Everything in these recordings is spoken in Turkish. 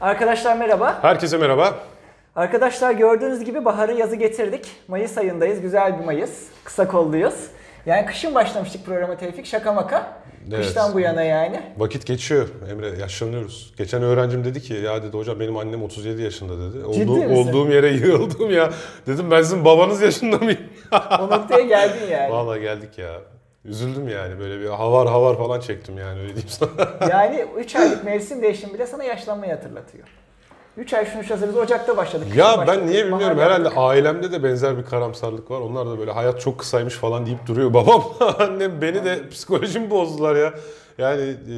Arkadaşlar merhaba. Herkese merhaba. Arkadaşlar gördüğünüz gibi baharı yazı getirdik. Mayıs ayındayız. Güzel bir Mayıs. Kısa kolluyuz. Yani kışın başlamıştık programa Tevfik. Şaka maka. Evet. Kıştan bu yana yani. Vakit geçiyor Emre, yaşlanıyoruz. Geçen öğrencim dedi ki ya dedi hocam benim annem 37 yaşında dedi. Ciddi Olduğum, misin? olduğum yere yığıldım ya. Dedim ben sizin babanız yaşında mıyım? O noktaya geldin yani. Vallahi geldik ya. Üzüldüm yani böyle bir havar havar falan çektim yani öyle diyeyim sana. Yani 3 aylık mevsim değişimi bile sana yaşlanmayı hatırlatıyor. 3 ay şunu şurası biz Ocak'ta başladık. ya ben başladık, niye bilmiyorum herhalde yaptık. ailemde de benzer bir karamsarlık var. Onlar da böyle hayat çok kısaymış falan deyip duruyor. Babam annem beni de psikolojimi bozdular ya. Yani e,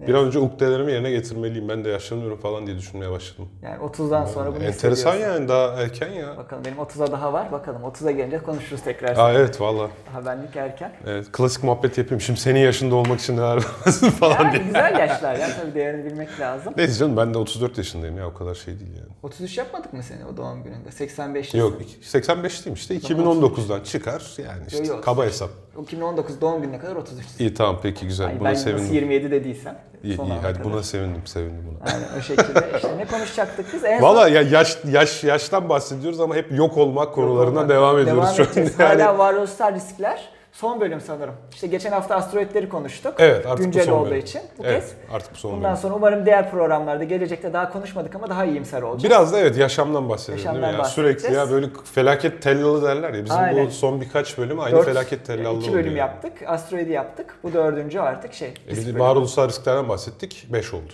bir an önce ukdelerimi yerine getirmeliyim. Ben de yaşlanıyorum falan diye düşünmeye başladım. Yani 30'dan sonra bunu Enteresan yani daha erken ya. Bakalım benim 30'a daha var. Bakalım 30'a gelince konuşuruz tekrar. Aa evet valla. Daha benlik erken. Evet, klasik muhabbet yapayım. Şimdi senin yaşında olmak için neler vermezsin falan Yani diye. güzel yaşlar ya tabii değerini bilmek lazım. Neyse canım ben de 34 yaşındayım ya o kadar şey değil yani. 33 yapmadık mı seni o doğum gününde? 85 Yok 85'liyim işte 2019'dan çıkar yani işte Yok, yok. kaba hesap. O 2019 doğum gününe kadar 33. İyi tamam peki güzel Yani buna ben nasıl sevindim. 27 dediysem. İyi iyi hadi kadar. buna sevindim sevindim buna. Aynen o şekilde. İşte ne konuşacaktık biz? En Valla ya yaş yaş yaştan bahsediyoruz ama hep yok olmak konularından olmak. devam ediyoruz Devam edeceğiz. Yani. Hala varoluşsal riskler. Son bölüm sanırım. İşte geçen hafta asteroidleri konuştuk. Evet artık Güncel bu son olduğu bölüm. için. Bu evet, kez. artık bu son Bundan bölüm. sonra umarım diğer programlarda gelecekte daha konuşmadık ama daha iyimser olacak. Biraz da evet yaşamdan bahsedelim Yaşamdan değil mi? Ya, sürekli ya böyle felaket tellalı derler ya. Bizim Aynen. bu son birkaç bölüm aynı Dört- felaket tellalı İki oldu. bölüm yani. yaptık. Asteroidi yaptık. Bu dördüncü artık şey. E biz varoluşsal risklerden bahsettik. 5 oldu.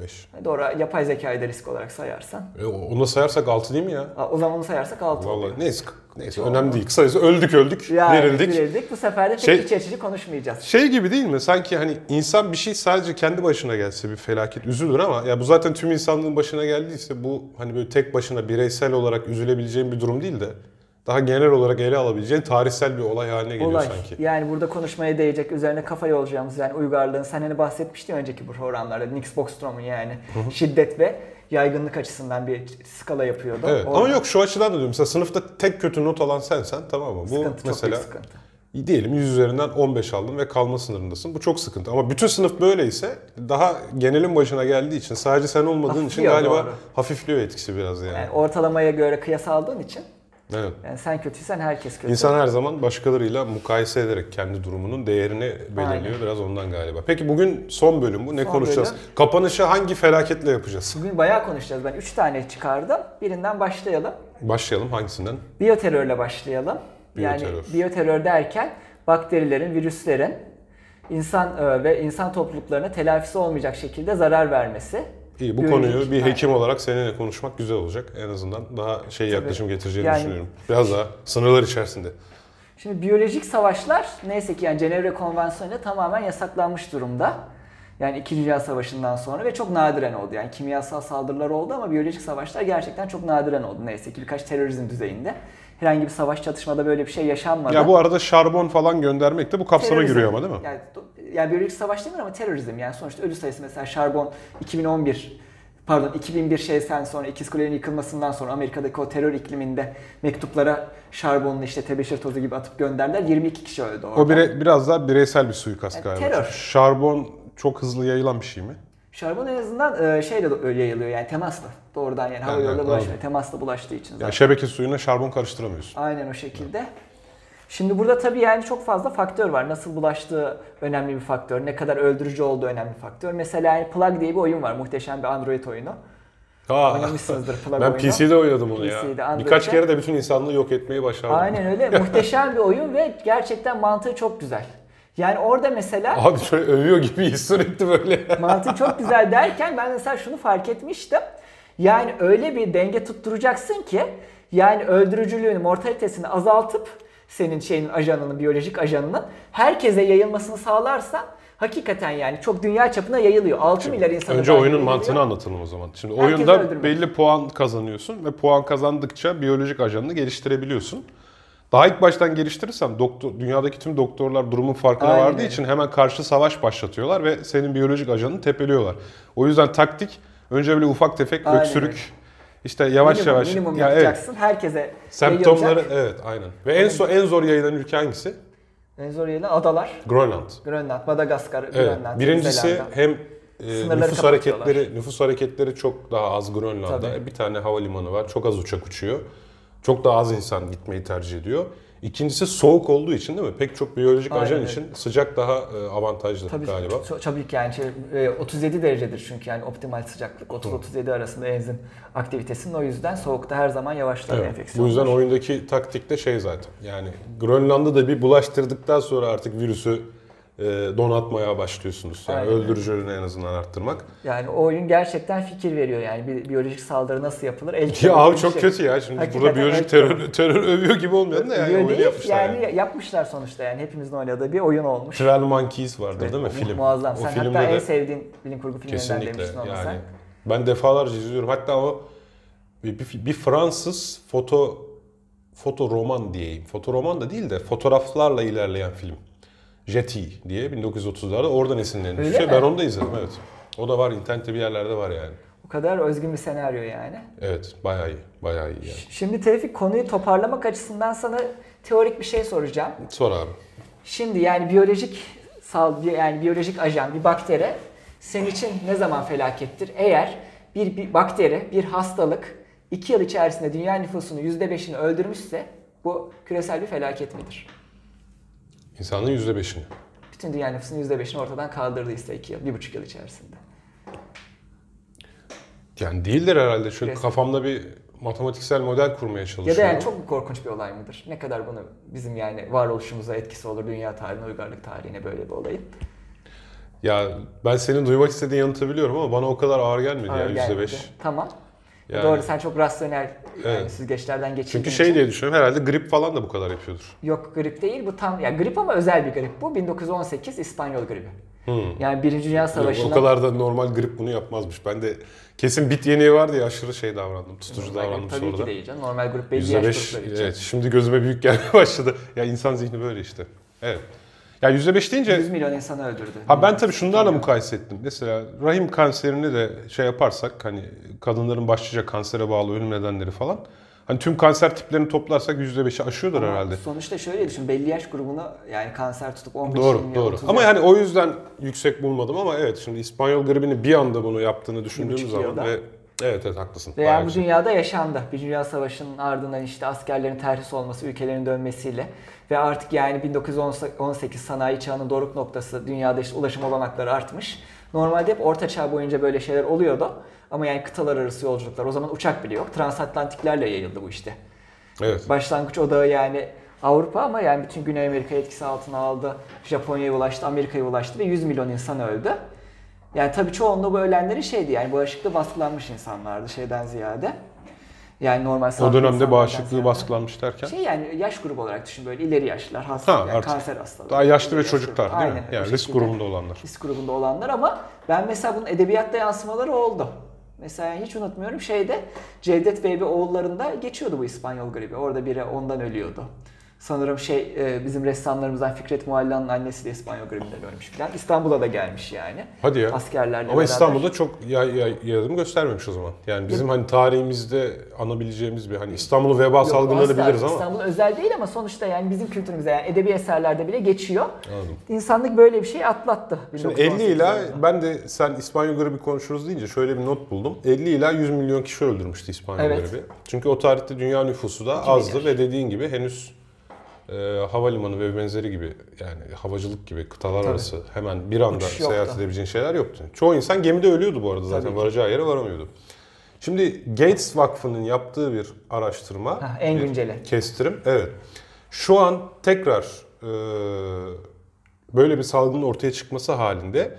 5. Doğru yapay zekayı da risk olarak sayarsan. E, onu sayarsak 6 değil mi ya? O zaman onu sayarsak 6 Vallahi oluyor. neyse neyse önemli değil. Kısacası öldük öldük, Yani verildik. verildik. Bu sefer de pek Şey- iç açıcı konuşmayacağız. Şey gibi değil mi? Sanki hani insan bir şey sadece kendi başına gelse bir felaket üzülür ama ya bu zaten tüm insanlığın başına geldiyse bu hani böyle tek başına bireysel olarak üzülebileceğin bir durum değil de daha genel olarak ele alabileceğin tarihsel bir olay haline geliyor Olay. sanki. Yani burada konuşmaya değecek, üzerine kafa yoracağımız yani uygarlığın sen hani bahsetmiştin önceki bu programlarda Nix Bockstrom'un yani şiddet ve yaygınlık açısından bir skala yapıyordu. Evet Orada ama yok şu açıdan da diyorum. Mesela sınıfta tek kötü not alan sensen tamam mı? Bu sıkıntı, çok mesela büyük sıkıntı. diyelim 100 üzerinden 15 aldın ve kalma sınırındasın. Bu çok sıkıntı. Ama bütün sınıf böyleyse daha genelin başına geldiği için sadece sen olmadığın için Hafifliyor, galiba doğru. hafifliyor etkisi biraz yani. Yani ortalamaya göre kıyas aldığın için Evet. yani sen kötüysen herkes kötü. İnsan her zaman başkalarıyla mukayese ederek kendi durumunun değerini belirliyor. Aynen. Biraz ondan galiba. Peki bugün son bölüm bu. Ne Son konuşacağız? bölüm. Kapanışı hangi felaketle yapacağız? Bugün bayağı konuşacağız. Ben 3 tane çıkardım. Birinden başlayalım. Başlayalım hangisinden? Biyoterörle başlayalım. Yani Biyoterör. biyoterör derken bakterilerin, virüslerin insan e, ve insan topluluklarına telafisi olmayacak şekilde zarar vermesi. İyi bu Biyolojik- konuyu bir Aynen. hekim olarak seninle konuşmak güzel olacak. En azından daha şey yaklaşım getireceğini Yani- düşünüyorum. Biraz daha sınırlar içerisinde. Şimdi biyolojik savaşlar neyse ki yani Cenevre Konvansiyonu'nda tamamen yasaklanmış durumda. Yani 2. Dünya Savaşı'ndan sonra ve çok nadiren oldu. Yani kimyasal saldırılar oldu ama biyolojik savaşlar gerçekten çok nadiren oldu. Neyse ki birkaç terörizm düzeyinde. Herhangi bir savaş çatışmada böyle bir şey yaşanmadı. Ya bu arada şarbon falan göndermek de bu kapsama Terörizm. giriyor ama değil mi? Yani, yani biyolojik savaş demiyor ama terörizm yani sonuçta ölü sayısı mesela şarbon 2011 pardon 2001 şeyden sonra İkiz Kule'nin yıkılmasından sonra Amerika'daki o terör ikliminde mektuplara şarbonlu işte tebeşir tozu gibi atıp gönderdiler. 22 kişi öldü orada. O bire, biraz daha bireysel bir suikast Yani galiba. terör. Şarbon çok hızlı yayılan bir şey mi? Şarbon en azından e, şeyle yayılıyor yani temasla. Doğrudan yani hava Evet, yoluyla evet. Temasla bulaştığı için zaten. Yani şebeke suyuna şarbon karıştıramıyorsun. Aynen o şekilde. Şimdi burada tabii yani çok fazla faktör var. Nasıl bulaştığı önemli bir faktör. Ne kadar öldürücü olduğu önemli bir faktör. Mesela yani Plug diye bir oyun var. Muhteşem bir Android oyunu. Aa, Oynamışsınızdır Plug ben oyunu. PC'de oynadım onu PC'de, ya. Android'de. Birkaç kere de bütün insanlığı yok etmeyi başardım. Aynen öyle. Muhteşem bir oyun ve gerçekten mantığı çok güzel. Yani orada mesela Abi şöyle övüyor gibiyiz sürekli böyle. mantığı çok güzel derken ben mesela şunu fark etmiştim. Yani öyle bir denge tutturacaksın ki yani öldürücülüğünü, mortalitesini azaltıp senin şeyin ajanının, biyolojik ajanının herkese yayılmasını sağlarsan hakikaten yani çok dünya çapına yayılıyor. 6 milyar insana Önce oyunun yayılıyor. mantığını anlatalım o zaman. Şimdi Herkesi oyunda öldürmek. belli puan kazanıyorsun ve puan kazandıkça biyolojik ajanını geliştirebiliyorsun. Daha ilk baştan geliştirirsen doktor, dünyadaki tüm doktorlar durumun farkına Aynen vardığı için hemen karşı savaş başlatıyorlar ve senin biyolojik ajanını tepeliyorlar. O yüzden taktik önce böyle ufak tefek Aynen öksürük işte yavaş minimum, yavaş minimum ya evet, yapacaksın. Herkese semptomları evet aynen. Ve en son en zor yayılan ülke hangisi? En zor yayılan adalar. Grönland. Grönland, Madagaskar, Evet. Grönland, Birincisi Zelanda. hem Sınırları nüfus hareketleri nüfus hareketleri çok daha az Grönland'da. Tabii. Bir tane havalimanı var. Çok az uçak uçuyor. Çok daha az insan gitmeyi tercih ediyor. İkincisi soğuk olduğu için değil mi? Pek çok biyolojik Aynen ajan için sıcak daha e, avantajlı Tabii, galiba. tabii ki yani şey, e, 37 derecedir çünkü yani optimal sıcaklık 30-37 arasında enzim aktivitesinin o yüzden soğukta her zaman yavaşlar Evet, enfeksiyon. bu yüzden oyundaki taktik de şey zaten. Yani Grönland'ı da bir bulaştırdıktan sonra artık virüsü donatmaya başlıyorsunuz. Yani Aynen. öldürücülüğünü en azından arttırmak. Yani o oyun gerçekten fikir veriyor yani bir biyolojik saldırı nasıl yapılır? El Ya abi çok şey. kötü ya. Şimdi Hakikaten burada biyolojik terör, terör övüyor gibi olmayalım da yani oyunu değil, yapmışlar yani, yani. yapmışlar sonuçta yani hepimizin oynadığı bir oyun olmuş. Trail Monkeys vardır Evet, değil mi film? Muazzam. O Sen filmde hatta en sevdiğin bilim kurgu filmlerinden kesinlikle demiştin ona yani. sen. Ben defalarca izliyorum. Hatta o bir, bir, bir Fransız foto foto roman diyeyim. Foto roman da değil de fotoğraflarla ilerleyen film. Jetty diye 1930'larda oradan esinlenmiş. Öyle Şey, mi? ben onu da izledim evet. O da var internette bir yerlerde var yani. O kadar özgün bir senaryo yani. Evet bayağı iyi. Bayağı iyi yani. Şimdi Tevfik konuyu toparlamak açısından sana teorik bir şey soracağım. Sor abi. Şimdi yani biyolojik sal yani biyolojik ajan bir bakteri senin için ne zaman felakettir? Eğer bir, bir bakteri, bir hastalık 2 yıl içerisinde dünya nüfusunun %5'ini öldürmüşse bu küresel bir felaket midir? İnsanlığın %5'ini. Bütün dünya nüfusunun %5'ini ortadan kaldırdıysa 2 yıl, 1,5 yıl içerisinde. Yani değildir herhalde. Çünkü Resmen. kafamda bir matematiksel model kurmaya Ya çalışıyorum. da yani çok korkunç bir olay mıdır? Ne kadar bunu bizim yani varoluşumuza etkisi olur dünya tarihine, uygarlık tarihine böyle bir olayın? Ya ben senin duymak istediğin yanıtı biliyorum ama bana o kadar ağır gelmedi Ağır ya gelmedi. %5. Tamam. Yani- Doğru sen çok rasyonel yani Evet. süzgeçlerden geçirdiğin Çünkü için. şey diye düşünüyorum herhalde grip falan da bu kadar yapıyordur. Yok grip değil bu tam ya grip ama özel bir grip bu 1918 İspanyol gribi. Hmm. Yani Birinci Dünya Yok, Savaşı'nın o kadar da normal grip bunu yapmazmış. Ben de kesin bit yeniği var diye aşırı şey davrandım. Tutucu davrandım Tabii sonra ki da. değil canım. Normal grup belli yaş %5 grupları için. evet şimdi gözüme büyük gelmeye başladı. Ya insan zihni böyle işte. Evet. Ya %5 deyince 100 milyon insanı öldürdü. Ha ben tabii şunlarla mukayese ettim. Mesela rahim kanserini de şey yaparsak hani kadınların başlıca kansere bağlı ölüm nedenleri falan. Hani tüm kanser tiplerini toplarsak %5'i aşıyordur Ama herhalde. Sonuçta şöyle düşün. Belli yaş grubunu yani kanser tutup 15 Doğru, 20 doğru. 30 Ama yani o yüzden yüksek bulmadım ama evet şimdi İspanyol gribini bir anda bunu yaptığını düşündüğümüz zaman yılda. ve evet evet haklısın. Ve yani bu dünyada yaşandı. Bir Dünya Savaşı'nın ardından işte askerlerin terhis olması, ülkelerin dönmesiyle ve artık yani 1918 sanayi çağının doruk noktası dünyada işte ulaşım olanakları artmış. Normalde hep orta çağ boyunca böyle şeyler oluyordu. Ama yani kıtalar arası yolculuklar o zaman uçak bile yok. Transatlantiklerle yayıldı bu işte. Evet. Başlangıç odağı yani Avrupa ama yani bütün Güney Amerika etkisi altına aldı. Japonya'ya ulaştı, Amerika'ya ulaştı ve 100 milyon insan öldü. Yani tabii çoğunluğu bu ölenlerin şeydi yani bağışıklığı baskılanmış insanlardı şeyden ziyade. Yani normal O dönemde bağışıklığı ziyade. baskılanmış derken Şey yani yaş grubu olarak düşün böyle ileri yaşlılar, hasta, Ha, yani artık kanser hastaları. daha yaşlı ve çocuklar grubu. değil mi? Aynen, Yani risk grubunda olanlar. Risk grubunda olanlar ama ben mesela bunun edebiyatta yansımaları oldu. Mesela hiç unutmuyorum şeyde Cevdet Beybi oğullarında geçiyordu bu İspanyol gribi. Orada biri ondan ölüyordu. Sanırım şey e, bizim ressamlarımızdan Fikret Mualla'nın annesi de İspanyol gribinden ölmüş falan. İstanbul'a da gelmiş yani. Hadi ya. Askerlerle Ama beraber. İstanbul'da çok yay, yay, göstermemiş o zaman. Yani bizim hani tarihimizde anabileceğimiz bir hani İstanbul'u veba Yok, salgınları asla biliriz ama. İstanbul özel değil ama sonuçta yani bizim kültürümüzde yani edebi eserlerde bile geçiyor. Anladım. İnsanlık böyle bir şey atlattı. Şimdi 50 ila 1918'de. ben de sen İspanyol gribi konuşuruz deyince şöyle bir not buldum. 50 ila 100 milyon kişi öldürmüştü İspanyol Evet. gribi. Çünkü o tarihte dünya nüfusu da azdı ve dediğin gibi henüz e, havalimanı ve benzeri gibi yani havacılık gibi kıtalar Tabii. arası hemen bir anda Uçuş yoktu. seyahat edebileceğin şeyler yoktu. Çoğu insan gemide ölüyordu bu arada zaten Tabii ki. varacağı yere varamıyordu. Şimdi Gates Vakfı'nın yaptığı bir araştırma, Hah, en bir günceli. kestirim. Evet. Şu an tekrar e, böyle bir salgının ortaya çıkması halinde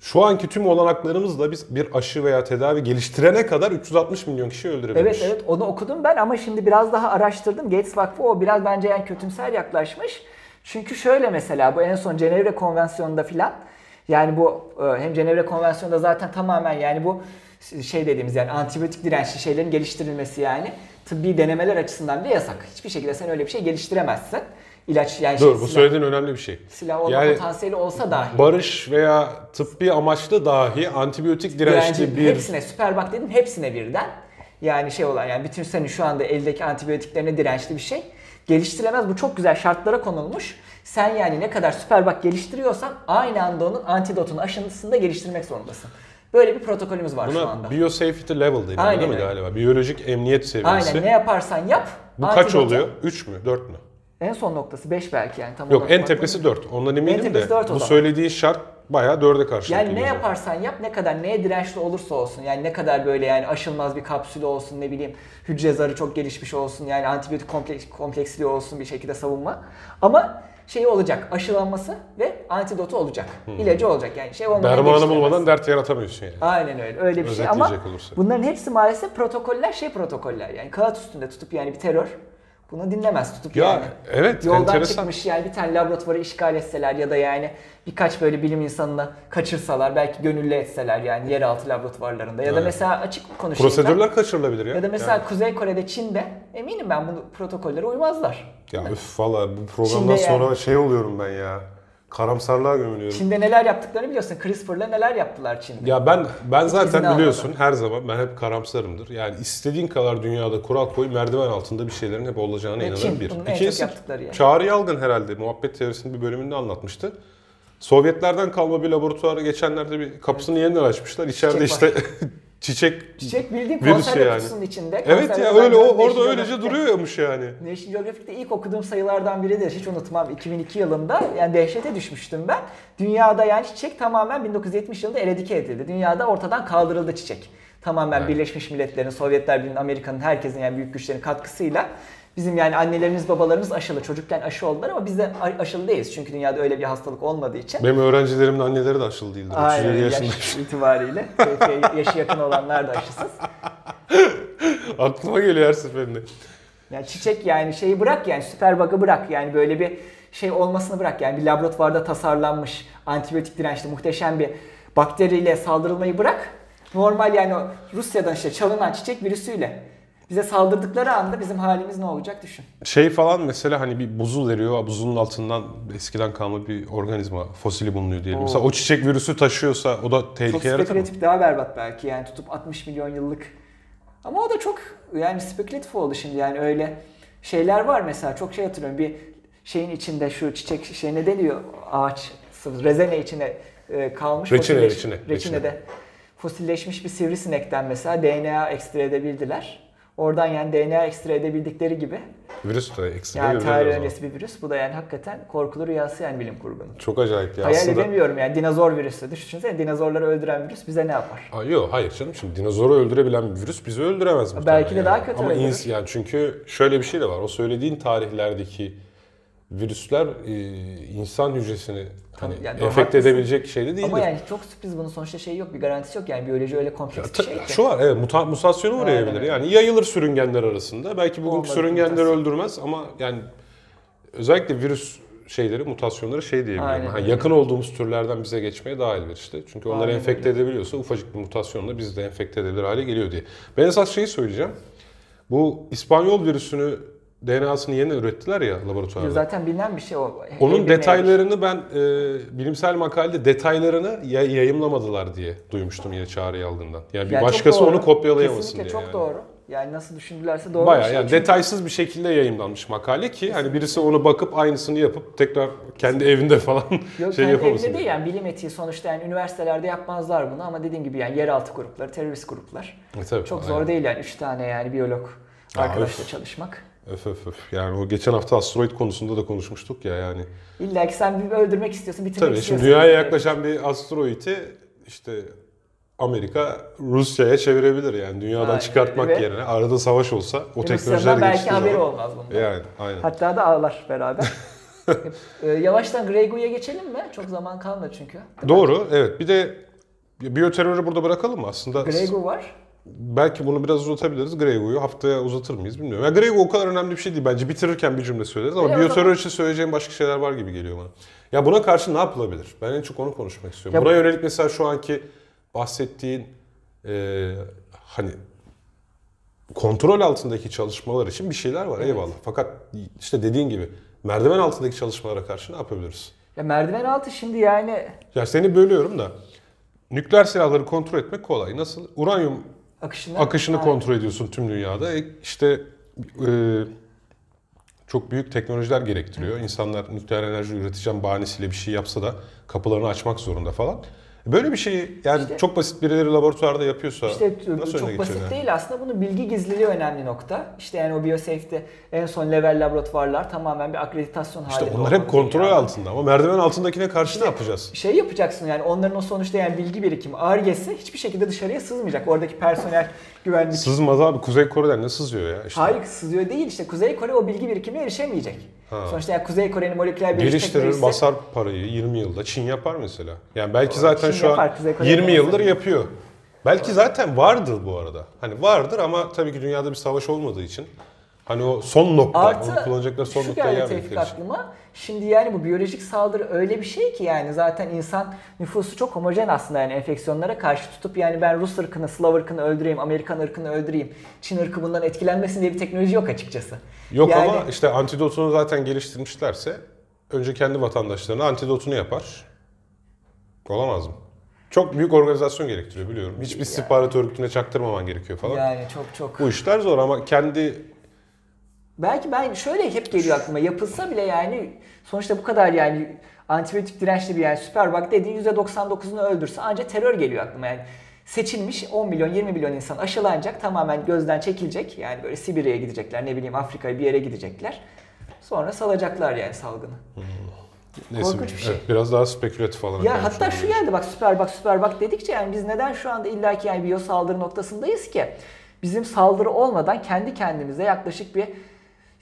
şu anki tüm olanaklarımızla biz bir aşı veya tedavi geliştirene kadar 360 milyon kişi öldürebilmiş. Evet evet onu okudum ben ama şimdi biraz daha araştırdım. Gates Vakfı o biraz bence yani kötümser yaklaşmış. Çünkü şöyle mesela bu en son Cenevre Konvensiyonu'nda filan yani bu e, hem Cenevre Konvensiyonu'nda zaten tamamen yani bu şey dediğimiz yani antibiyotik dirençli şeylerin geliştirilmesi yani tıbbi denemeler açısından bile yasak. Hiçbir şekilde sen öyle bir şey geliştiremezsin. İlaç yani şey, Dur bu silah, söylediğin önemli bir şey. silah olma Yani- potansiyeli olsa dahi. Barış veya tıbbi amaçlı dahi antibiyotik dirençli Direnci bir hepsine süper bak dedim hepsine birden. Yani şey olan yani bütün senin şu anda eldeki antibiyotiklerine dirençli bir şey geliştirilemez. Bu çok güzel şartlara konulmuş. Sen yani ne kadar süper bak geliştiriyorsan aynı anda onun antidotunu aşısını da geliştirmek zorundasın. Böyle bir protokolümüz var şu anda. Buna biosafety level deniyor değil mi galiba? Biyolojik emniyet seviyesi. Aynen ne yaparsan yap. Bu kaç oluyor? 3 mü? 4 mü? En son noktası 5 belki yani. Tam Yok en tepesi 4. Ondan eminim tepesi de dört o bu zaman. söylediğin şart bayağı 4'e karşılık Yani ne yaparsan yap ne kadar neye dirençli olursa olsun yani ne kadar böyle yani aşılmaz bir kapsülü olsun ne bileyim hücre zarı çok gelişmiş olsun yani antibiyotik kompleks, kompleksliği olsun bir şekilde savunma. Ama şey olacak aşılanması ve antidotu olacak. İlacı olacak yani şey olmadan Dermanı bulmadan dert yaratamıyorsun yani. Aynen öyle öyle bir şey ama olursak. bunların hepsi maalesef protokoller şey protokoller yani kağıt üstünde tutup yani bir terör bunu dinlemez tutup Ya yani. evet Yoldan enteresan. çıkmış yani bir tane laboratuvarı işgal etseler ya da yani birkaç böyle bilim insanını kaçırsalar belki gönüllü etseler yani yeraltı laboratuvarlarında ya da Evet. mesela açık konuşayım ben. Prosedürler kaçırılabilir ya. ya da mesela Yani- Kuzey Kore'de, Çin'de eminim ben bu protokollere uymazlar. Ya üf valla bu programdan Çin'de yani. sonra şey oluyorum ben ya. Karamsarlığa gömülüyorum. Çin'de neler yaptıklarını biliyorsun. CRISPR'la neler yaptılar Çin'de. Ya ben ben zaten biliyorsun her zaman ben hep karamsarımdır. Yani istediğin kadar dünyada kural koy merdiven altında bir şeylerin hep olacağına Ve inanırım Çin, bir. İkincisi yani. Çağrı Yalgın herhalde muhabbet teorisinin bir bölümünde anlatmıştı. Sovyetlerden kalma bir laboratuvara geçenlerde bir kapısını yeniden açmışlar. İçeride Çiçek işte çiçek Çiçek bildiğin Virüs konserve yani. kutusunun içinde. Evet konserve ya öyle o orada National öylece Geographic'te- duruyormuş yani. National Geographic'te ilk okuduğum sayılardan biridir. Hiç unutmam. 2002 yılında yani dehşete düşmüştüm ben. Dünyada yani çiçek tamamen 1970 yılında eradike edildi. Dünyada ortadan kaldırıldı çiçek. Tamamen. Birleşmiş Milletler'in, Sovyetler Birliği'nin, Amerika'nın, herkesin yani büyük güçlerin katkısıyla bizim yani annelerimiz, babalarımız aşılı. Çocukken aşı oldular ama biz de aşılı değiliz. Çünkü dünyada öyle bir hastalık olmadığı için. Benim öğrencilerimin anneleri de aşılı değildir. 37 Aynen yaşında. yaş itibariyle. Şey, yaşı yakın olanlar da aşısız. Aklıma geliyor her seferinde. Yani çiçek yani şeyi bırak yani süper bug'ı bırak yani böyle bir şey olmasını bırak yani bir laboratuvarda tasarlanmış antibiyotik dirençli muhteşem bir bakteriyle saldırılmayı bırak. Normal yani Rusya'dan işte çalınan çiçek virüsüyle bize saldırdıkları anda bizim halimiz ne olacak düşün. Şey falan mesela hani bir buzul veriyor. Buzulun altından eskiden kalma bir organizma fosili bulunuyor diyelim. Oo. Mesela o çiçek virüsü taşıyorsa o da Çok tehlike yaratır mı? spekülatif daha berbat belki yani tutup 60 milyon yıllık. Ama o da çok yani spekülatif oldu şimdi yani öyle şeyler var mesela çok şey hatırlıyorum bir şeyin içinde şu çiçek şey ne deniyor ağaç rezene içine e, kalmış. Reçine, fosilleş- reçine, Reçinede fosilleşmiş bir sivrisinekten mesela DNA ekstra edebildiler. Oradan yani DNA ekstra edebildikleri gibi Virüs de ekstra yani tarih öncesi bir virüs. Bu da yani hakikaten korkulu rüyası yani bilim kurgunun. Çok acayip ya. Hayal Aslında... edemiyorum yani dinozor virüsü. Düşünsene dinozorları öldüren virüs bize ne yapar? Aa, yok hayır canım şimdi dinozoru öldürebilen bir virüs bizi öldüremez? Belki de daha kötü Ama öldürür. ins- yani çünkü şöyle bir şey de var. O söylediğin tarihlerdeki virüsler e, insan hücresini hani yani haklısın. edebilecek şey de değildir. Ama yani çok sürpriz bunun sonuçta şey yok bir garantisi yok yani biyoloji öyle kompleks bir Ta- şey ki. Şu var evet muta- mutasyonu uğrayabilir. Öyle. Yani yayılır sürüngenler arasında. Belki bugünkü sürüngenleri mutasyon. öldürmez ama yani özellikle virüs şeyleri, mutasyonları şey diyebiliyorum. Öyle. yakın olduğumuz türlerden bize geçmeye daha elverişli. Çünkü onları Aynen enfekte edebiliyorsa ufacık bir mutasyonla biz de enfekte edebilir hale geliyor diye. Ben esas şeyi söyleyeceğim. Bu İspanyol virüsünü DNA'sını yeni ürettiler ya laboratuvarda. Zaten bilinen bir şey o. Onun detaylarını ben e, bilimsel makalede detaylarını ya- yayımlamadılar diye duymuştum yine Çağrı Yalgın'dan. Yani bir Yani çok başkası doğru. onu kopyalayamasın Kesinlikle diye. çok yani. doğru. Yani nasıl düşündülerse doğru bir Bayağı şey. yani Çünkü- detaysız bir şekilde yayımlanmış makale ki hani birisi onu bakıp aynısını yapıp tekrar kendi evinde falan Yok şey yapamasın. evinde değil yani bilim etiği sonuçta yani üniversitelerde yapmazlar bunu ama dediğim gibi yani yeraltı grupları, terörist gruplar. E, tabii, Çok aynen. zor değil yani 3 tane yani biyolog arkadaşla çalışmak. Öf öf öf. Yani o geçen hafta asteroid konusunda da konuşmuştuk ya yani. İlla ki sen bir öldürmek istiyorsun, bitirmek Tabii şimdi istiyorsun. dünyaya yaklaşan bir asteroidi işte Amerika Rusya'ya çevirebilir yani dünyadan Aynen çıkartmak ve- yerine arada savaş olsa o Rusya'dan teknolojiler belki haberi zaman- olmaz bundan. Yani aynen. Hatta da ağlar beraber. Ee, yavaştan Grego'ya geçelim mi? Çok zaman kalmadı çünkü. Doğru evet bir de biyoterörü burada bırakalım mı aslında? Grego var. Belki bunu biraz uzatabiliriz. Grego'yu haftaya uzatır mıyız bilmiyorum. Ya Grego o kadar önemli bir şey değil. Bence bitirirken bir cümle söyleriz ama o biyoterör için söyleyeceğim başka şeyler var gibi geliyor bana. Ya buna karşı ne yapılabilir? Ben en çok onu konuşmak istiyorum. Ya buna bu- yönelik mesela şu anki bahsettiğin e, hani kontrol altındaki çalışmalar için bir şeyler var eyvallah. Fakat işte dediğin gibi merdiven altındaki çalışmalara karşı ne yapabiliriz? Ya merdiven altı şimdi yani Ya seni bölüyorum da nükleer silahları kontrol etmek kolay. Nasıl? Uranyum akışını akışını kontrol ediyorsun tüm dünyada. E, İşte e, çok büyük teknolojiler gerektiriyor. İnsanlar nükleer enerji üreteceğim bahanesiyle bir şey yapsa da kapılarını açmak zorunda falan. Böyle bir şeyi yani İşte- çok basit birileri laboratuvarda yapıyorsa İşte nasıl çok basit geçeceksin? değil aslında bunun bilgi gizliliği önemli nokta. İşte yani o biosafety en son level laboratuvarlar tamamen bir akreditasyon İşte halinde. onlar hep kontrol dünyada. altında ama merdiven altındakine karşı ne yapacağız? Şey yapacaksın yani onların o sonuçta yani bilgi birikimi, argesi hiçbir şekilde dışarıya sızmayacak. Oradaki personel güvenlik. Sızmaz abi Kuzey Kore'den ne sızıyor ya? İşte Hayır sızıyor değil işte Kuzey Kore o bilgi birikimine erişemeyecek. Ha. Sonuçta yani Kuzey Kore'nin moleküler biyoloji Geliştirir, basar parayı 20 yılda. Çin yapar mesela. Yani belki Doğru, zaten Çin şu yapar, an Kuzey Kore 20 yapamaz yıldır yapıyor. Belki zaten vardır bu arada. Hani vardır ama tabii ki dünyada bir savaş olmadığı için. Hani o son nokta, Artı onu kullanacakları son noktaya gelmedikleri için. aklıma. Şimdi yani bu biyolojik saldırı öyle bir şey ki yani zaten insan nüfusu çok homojen aslında yani enfeksiyonlara karşı tutup yani ben Rus ırkını, Slav ırkını öldüreyim, Amerikan ırkını öldüreyim, Çin ırkı bundan etkilenmesin diye bir teknoloji yok açıkçası. Yok Yani- ama işte antidotunu zaten geliştirmişlerse önce kendi vatandaşlarına antidotunu yapar. Olamaz mı? Çok büyük organizasyon gerektiriyor biliyorum. Hiçbir istihbarat örgütüne çaktırmaman gerekiyor falan. Yani çok çok. Bu işler zor ama kendi Belki ben şöyle hep geliyor aklıma yapılsa bile yani sonuçta bu kadar yani antibiyotik dirençli bir yani süperbug dediğin %99'unu öldürse ancak terör geliyor aklıma yani. Seçilmiş 10 milyon 20 milyon insan aşılanacak tamamen gözden çekilecek yani böyle Sibirya'ya gidecekler ne bileyim Afrika'ya bir yere gidecekler. Sonra salacaklar yani salgını. neyse Korkunç bir şey. evet, biraz daha spekülatif alana Ya hatta şu geldi bak süper bak süper bak dedikçe yani biz neden şu anda illaki yani biyo saldırı noktasındayız ki? Bizim saldırı olmadan kendi kendimize yaklaşık bir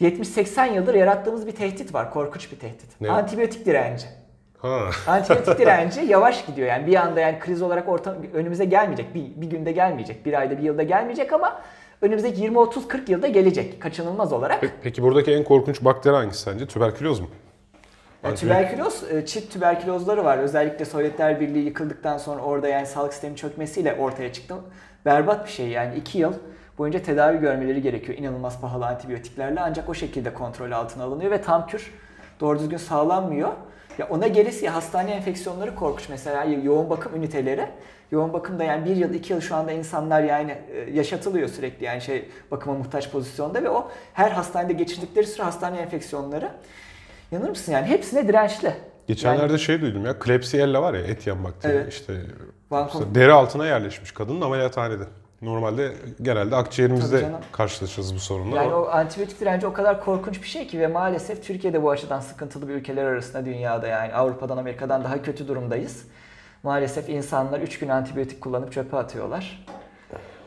70-80 yıldır yarattığımız bir tehdit var. Korkunç bir tehdit. Ne? Antibiyotik direnci. Ha. Antibiyotik direnci yavaş gidiyor yani bir anda yani kriz olarak orta, önümüze gelmeyecek. Bir, bir günde gelmeyecek. Bir ayda bir yılda gelmeyecek ama önümüzdeki 20-30-40 yılda gelecek kaçınılmaz olarak. Pe- Peki buradaki en korkunç bakteri hangisi sence? Tüberküloz mu? Yani tüberküloz, e, çift tüberkülozları var. Özellikle Sovyetler Birliği yıkıldıktan sonra orada yani sağlık sistemi çökmesiyle ortaya çıktı. Berbat bir şey yani. iki yıl boyunca tedavi görmeleri gerekiyor inanılmaz pahalı antibiyotiklerle. Ancak o şekilde kontrol altına alınıyor ve tam kür doğru düzgün sağlanmıyor. Ya ona gelirse hastane enfeksiyonları korkunç mesela yoğun bakım üniteleri. Yoğun bakımda yani bir yıl iki yıl şu anda insanlar yani e, yaşatılıyor sürekli yani şey bakıma muhtaç pozisyonda ve o her hastanede geçirdikleri süre hastane enfeksiyonları. Yanır mısın yani hepsine dirençli. Geçenlerde şey duydum ya, Klebsiella var ya et yiyen bakteri. Evet. İşte işte deri altına yerleşmiş kadının ameliyathanede. Normalde genelde akciğerimizde karşılaşırız bu sorunla Yani o antibiyotik direnci o kadar korkunç bir şey ki ve maalesef Türkiye'de bu açıdan sıkıntılı bir ülkeler arasında dünyada yani Avrupa'dan Amerika'dan daha kötü durumdayız. Maalesef insanlar 3 gün antibiyotik kullanıp çöpe atıyorlar.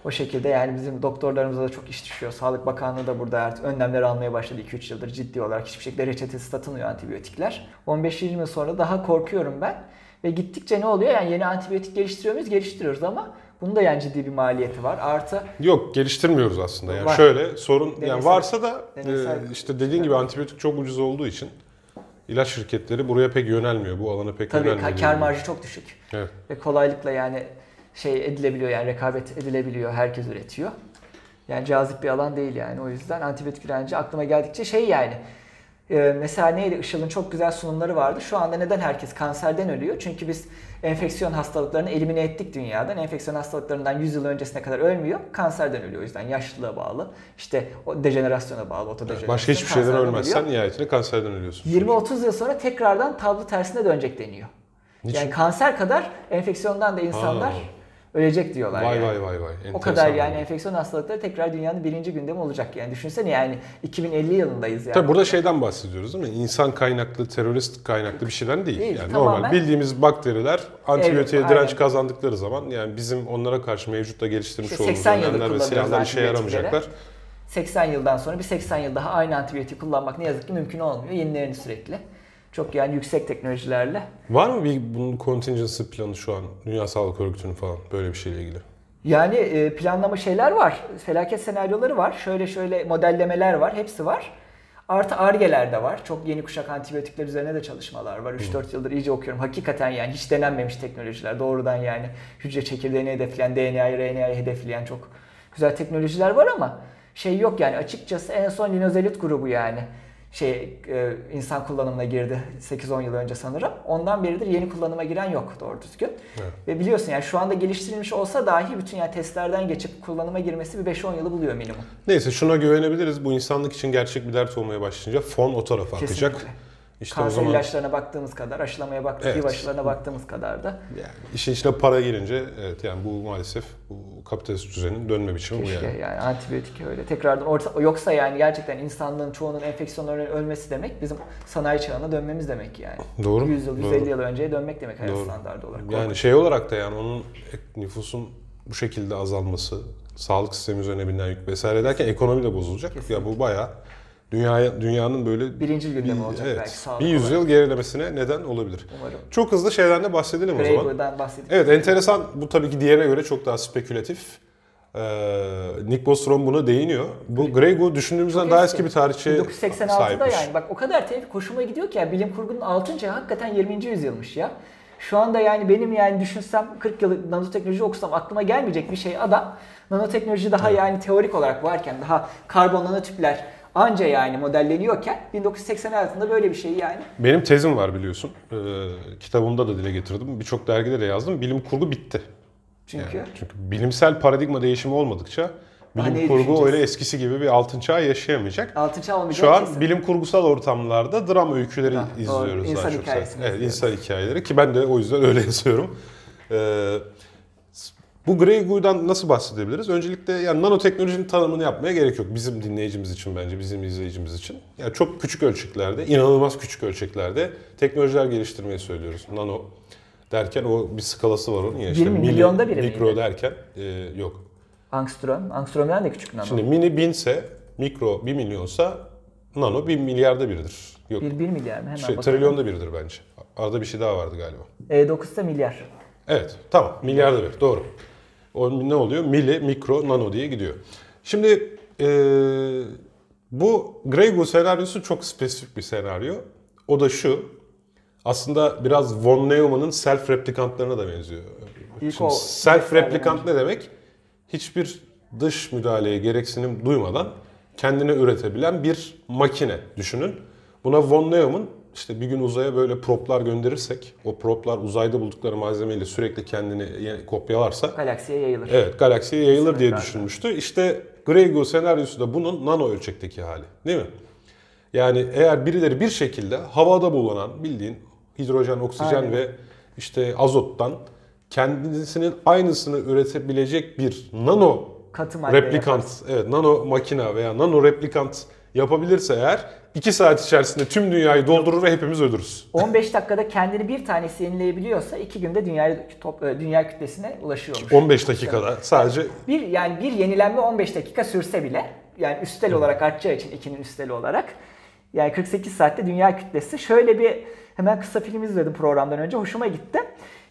O şekilde yani bizim doktorlarımıza da çok iş düşüyor. Sağlık Bakanlığı da burada artık önlemler almaya başladı 2-3 yıldır ciddi olarak. Hiçbir şekilde reçetesi satılmıyor antibiyotikler. 15-20 yıl sonra daha korkuyorum ben. Ve gittikçe ne oluyor? Yani yeni antibiyotik geliştiriyor muyuz? Geliştiriyoruz ama bunun da yani ciddi bir maliyeti var. Artı yok geliştirmiyoruz aslında. Yani Var. şöyle sorun yani Deneysel- varsa da deneysel- e, işte dediğin gibi antibiyotik çok ucuz olduğu için ilaç şirketleri buraya pek yönelmiyor. Bu alana pek tabii yönelmiyor. kar marjı çok düşük. Evet. ve kolaylıkla yani şey edilebiliyor yani rekabet edilebiliyor. Herkes üretiyor. Yani cazip bir alan değil yani. O yüzden antibiyotik direnci aklıma geldikçe şey yani. E, mesela neydi? Işıl'ın çok güzel sunumları vardı. Şu anda neden herkes kanserden ölüyor? Çünkü biz enfeksiyon hastalıklarını elimine ettik dünyadan. Enfeksiyon hastalıklarından 100 yıl öncesine kadar ölmüyor. Kanserden ölüyor. O yüzden yaşlılığa bağlı. İşte o dejenerasyona bağlı. Otodejenerasyon. Başka hiçbir şeyden ölmezsen ölüyor. nihayetinde kanserden ölüyorsun. 20-30 yıl sonra tekrardan tablo tersine dönecek deniyor. Niçin? Yani kanser kadar enfeksiyondan da insanlar Ha. Ölecek diyorlar Vay yani. vay vay vay. O Enteresan kadar yani enfeksiyon hastalıkları tekrar dünyanın birinci gündemi olacak yani. Düşünsene yani 2050 yılındayız yani. Tabii burada şeyden bahsediyoruz değil mi? İnsan kaynaklı, terörist kaynaklı bir şeyden değil. Değil, yani tamamen- normal bildiğimiz bakteriler antibiyotiğe Evet, direnç aynen. kazandıkları zaman yani bizim onlara karşı mevcutta geliştirmiş İşte olduğumuz 80 yıldır önlemler ve silahlar işe yaramayacaklar. 80 yıldan sonra bir 80 yıl daha aynı antibiyotik kullanmak ne yazık ki mümkün olmuyor. Yenilerini sürekli. Çok yani yüksek teknolojilerle. Var mı bir bunun contingency planı şu an Dünya Sağlık Örgütü'nün falan böyle bir şeyle ilgili? Yani e, planlama şeyler var. Felaket senaryoları var. Şöyle şöyle modellemeler var. Hepsi var. Artı argeler de var. Çok yeni kuşak antibiyotikler üzerine de çalışmalar var. 3-4 yıldır iyice okuyorum. Hakikaten yani hiç denenmemiş teknolojiler. Doğrudan yani hücre çekirdeğini hedefleyen, DNA'yı, RNA'yı hedefleyen çok güzel teknolojiler var ama şey yok yani açıkçası en son linozelit grubu yani şey e, insan kullanımına girdi 8-10 yıl önce sanırım. Ondan beridir yeni kullanıma giren yok doğru düzgün. Evet. Ve biliyorsun yani şu anda geliştirilmiş olsa dahi bütün yani testlerden geçip kullanıma girmesi bir 5-10 yılı buluyor minimum. Neyse şuna güvenebiliriz. Bu insanlık için gerçek bir dert olmaya başlayınca fon o tarafa akacak. İşte Kanser zaman ilaçlarına baktığımız kadar, aşılamaya baktık, Evet. Aşılarına baktığımız kadar da yani işin içine para girince evet yani bu maalesef bu kapitalist düzenin dönme biçimi bu keşke yani. yani. antibiyotik öyle tekrardan orta, yoksa yani gerçekten insanlığın çoğunun enfeksiyonlarının ölmesi demek bizim sanayi çağına dönmemiz demek yani. Doğru. 100 yıl, doğru. 150 yıl önceye dönmek demek hayat Doğru. standardı olarak. Yani şey olarak da yani onun nüfusun bu şekilde azalması, sağlık sistemi üzerine binen yük vesaire derken ekonomi de bozulacak. Kesinlikle. Ya bu bayağı dünyaya dünyanın böyle Birinci gündemi olacak evet, belki sağlık bir yüzyıl gerilemesine neden olabilir. Umarım. Çok hızlı şeylerden de bahsedelim o zaman. Bahsedip Evet enteresan. Bu tabii ki diğerine göre çok daha spekülatif. Ee, Nick Bostrom buna değiniyor. Bu Grey düşündüğümüzden Çok daha eski. bir tarihçi 1986'da sahipmiş. yani bak o kadar tevfik hoşuma gidiyor ki yani bilim kurgunun 6. çağı hakikaten 20. yüzyılmış ya. Şu anda yani benim yani düşünsem 40 yıl nanoteknoloji okusam aklıma gelmeyecek bir şey adam. Nanoteknoloji daha yani teorik olarak varken daha karbon nanotüpler anca yani modelleniyorken 1986'da böyle bir şey yani. Benim tezim var biliyorsun. Ee, kitabımda da dile getirdim. Birçok dergide de yazdım. Bilim kurgu bitti. Çünkü Yani çünkü bilimsel paradigma değişimi olmadıkça bilim neyi kurgu öyle eskisi gibi bir altın çağ yaşayamayacak. altın çağ olmayacak Şu an kesin. bilim kurgusal ortamlarda dram öyküleri Ha, doğru. izliyoruz İnsan daha çok. hikayesini Evet, izliyoruz. insan hikayeleri ki ben de o yüzden öyle yazıyorum. Ee, bu Grey Goo'dan nasıl bahsedebiliriz? Öncelikle yani nanoteknolojinin tanımını yapmaya gerek yok. Bizim dinleyicimiz için bence, bizim izleyicimiz için. Yani çok küçük ölçeklerde, inanılmaz küçük ölçeklerde teknolojiler geliştirmeyi söylüyoruz. Nano derken o bir skalası var onun ya işte Bir mili, milyonda biri mikro miydi? derken e, yok. Angstrom. Angstrom'dan da küçük nano. Şimdi mini binse, mikro 1 milyonsa nano 1 milyarda biridir. Yok. 1, 1 milyar mı? Hemen Şey, bakalım. trilyonda biridir bence. Arada bir şey daha vardı galiba. E9'da milyar. Evet, tamam. Milyarda bir, doğru. O ne oluyor? Mili, mikro, nano diye gidiyor. Şimdi eee, bu Grey Goo senaryosu çok spesifik bir senaryo. O da şu. Aslında biraz von Neumann'ın self replikantlarına da benziyor. İlk Şimdi o self replikant ne demek? Hiçbir dış müdahaleye gereksinim duymadan kendini üretebilen bir makine düşünün. Buna von Neumann işte bir gün uzaya böyle proplar gönderirsek, o proplar uzayda buldukları malzemeyle sürekli kendini kopyalarsa Galaksiye yayılır. Evet, galaksiye yayılır diye düşünmüştü. İşte Grey Goo senaryosu da bunun nano ölçekteki hali. Değil mi? Yani eğer birileri bir şekilde havada bulunan bildiğin hidrojen, oksijen Aynen. ve işte azottan kendisinin aynısını üretebilecek bir nano Katı madde replikant, yaparsın. evet nano makina veya nano replikant yapabilirse eğer 2 saat içerisinde tüm dünyayı doldurur ve hepimiz ölürüz. 15 dakikada kendini bir tanesi yenileyebiliyorsa 2 günde dünya top, e, dünya kütlesine ulaşıyormuş. 15 dakikada sadece Bir yani bir yenilenme 15 dakika sürse bile yani üstel olarak artacağı için 2'nin üsteli olarak yani 48 saatte dünya kütlesi şöyle bir hemen kısa film izledim programdan önce hoşuma gitti.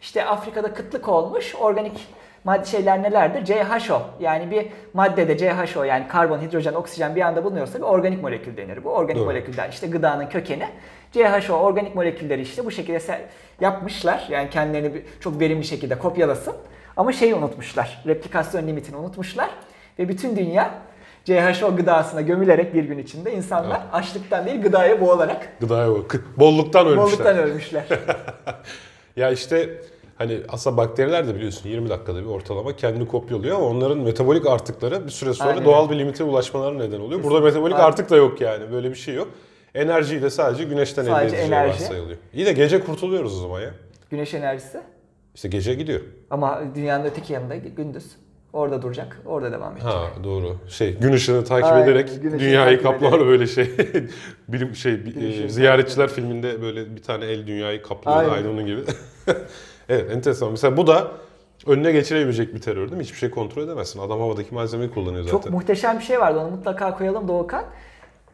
İşte Afrika'da kıtlık olmuş organik madde şeyler nelerdir? CHO yani bir maddede CHO yani karbon, hidrojen, oksijen bir anda bulunuyorsa bir organik molekül denir bu. Organik Doğru. molekülden işte gıdanın kökeni. CHO organik molekülleri işte bu şekilde yapmışlar. Yani kendilerini çok verimli şekilde kopyalasın. Ama şeyi unutmuşlar. Replikasyon limitini unutmuşlar. Ve bütün dünya CHO gıdasına gömülerek bir gün içinde insanlar açlıktan değil gıdaya boğularak gıdaya bak- bolluktan ölmüşler. bolluktan ölmüşler. Ya işte hani aslında bakteriler de biliyorsun 20 dakikada bir ortalama kendini kopyalıyor ama onların metabolik artıkları bir süre sonra Aynen doğal bir limite ulaşmaları neden oluyor. Burada metabolik Aynen. artık da yok yani böyle bir şey yok. Enerjiyi de sadece güneşten elde Sadece edeceği enerji. varsayılıyor. İyi de gece kurtuluyoruz o zaman ya. Güneş enerjisi. İşte gece gidiyor. Ama dünyanın öteki yanında gündüz. Orada duracak. Orada devam edecek. Ha doğru. Şey gün ışığını takip Aynen, ederek gün ışığını dünyayı takip ederek. böyle şey. Bilim şey Gün ışığını e, ziyaretçiler filminde böyle bir tane el dünyayı kaplıyor Aynen. aynı onun gibi. evet enteresan. Mesela bu da önüne geçirebilecek bir terör değil mi? Hiçbir şey kontrol edemezsin. Adam havadaki malzemeyi kullanıyor zaten. Çok muhteşem bir şey vardı. Onu mutlaka koyalım Doğukan.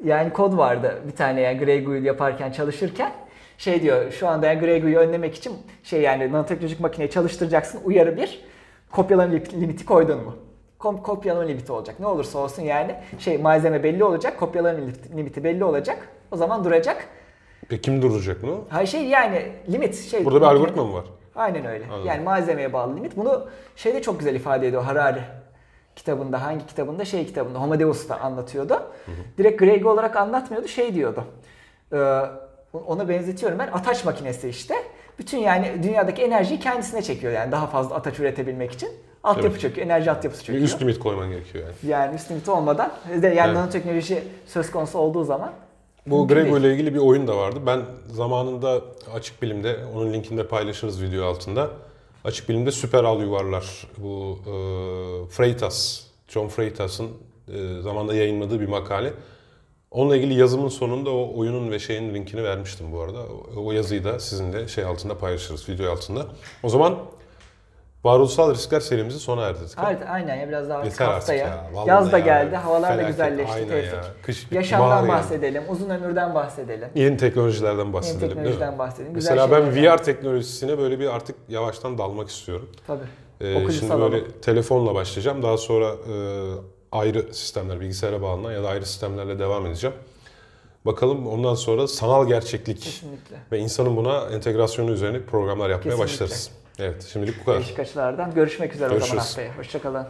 Yani kod vardı bir tane yani Grey Goo yaparken çalışırken. Şey diyor şu anda yani Grey Goo'yu önlemek için şey yani nanoteknolojik makineyi çalıştıracaksın. Uyarı bir. Kopyalama limiti- koydun mu? Kom- kopyalama limiti olacak. Ne olursa olsun yani şey malzeme belli olacak. Kopyalama limiti- belli olacak. O zaman duracak. Peki kim durduracak bunu? Hayır şey yani limit şey. Burada bir algoritma mı var? Aynen öyle. Anladım. Yani malzemeye bağlı limit. Bunu şeyde çok güzel ifade ediyor Harari kitabında. Hangi kitabında? Şey kitabında. Homo Deus'ta anlatıyordu. Direkt Greg olarak anlatmıyordu. Şey diyordu. Ee, ona benzetiyorum ben. Ataç makinesi işte. Bütün yani dünyadaki enerjiyi kendisine çekiyor yani daha fazla ataç üretebilmek için. Altyapı Evet. çöküyor. Enerji altyapısı Bir çöküyor. üst limit koyman gerekiyor yani. Yani üst limiti olmadan yani Evet. nanoteknoloji söz konusu olduğu zaman Bu Grego ile ilgili bir oyun da vardı. Ben zamanında Açık Bilim'de, onun linkini de paylaşırız video altında. Açık Bilim'de süper al yuvarlar. Bu e, Freitas, John Freitas'ın e, zamanda yayınladığı bir makale. Onunla ilgili yazımın sonunda o oyunun ve şeyin linkini vermiştim bu arada. O, o yazıyı da sizinle şey altında paylaşırız, video altında. O zaman varoluşsal riskler serimizi sona erdirdik. Evet, aynen ya biraz daha artık Yeter artık haftaya. ya. Vallahi Yaz da ya. geldi, havalar da Felaket. güzelleşti Aynen Tevfik. ya. Kış Yaşamdan bahar yani. bahsedelim, uzun ömürden bahsedelim. Yeni teknolojilerden bahsedelim mi? teknolojiden bahsedelim. Güzel Mesela ben. VR teknolojisine böyle bir artık yavaştan dalmak istiyorum. Tabii. Ee, şimdi alalım. böyle telefonla başlayacağım. Daha sonra e, ayrı sistemler, bilgisayara bağlanan ya da ayrı sistemlerle devam edeceğim. Bakalım ondan sonra sanal gerçeklik Kesinlikle. ve insanın buna entegrasyonu üzerine programlar yapmaya Kesinlikle. başlarız. Evet, şimdilik bu kadar. Değişik açılardan. Görüşmek üzere o zaman Görüşürüz. haftaya. Hoşçakalın.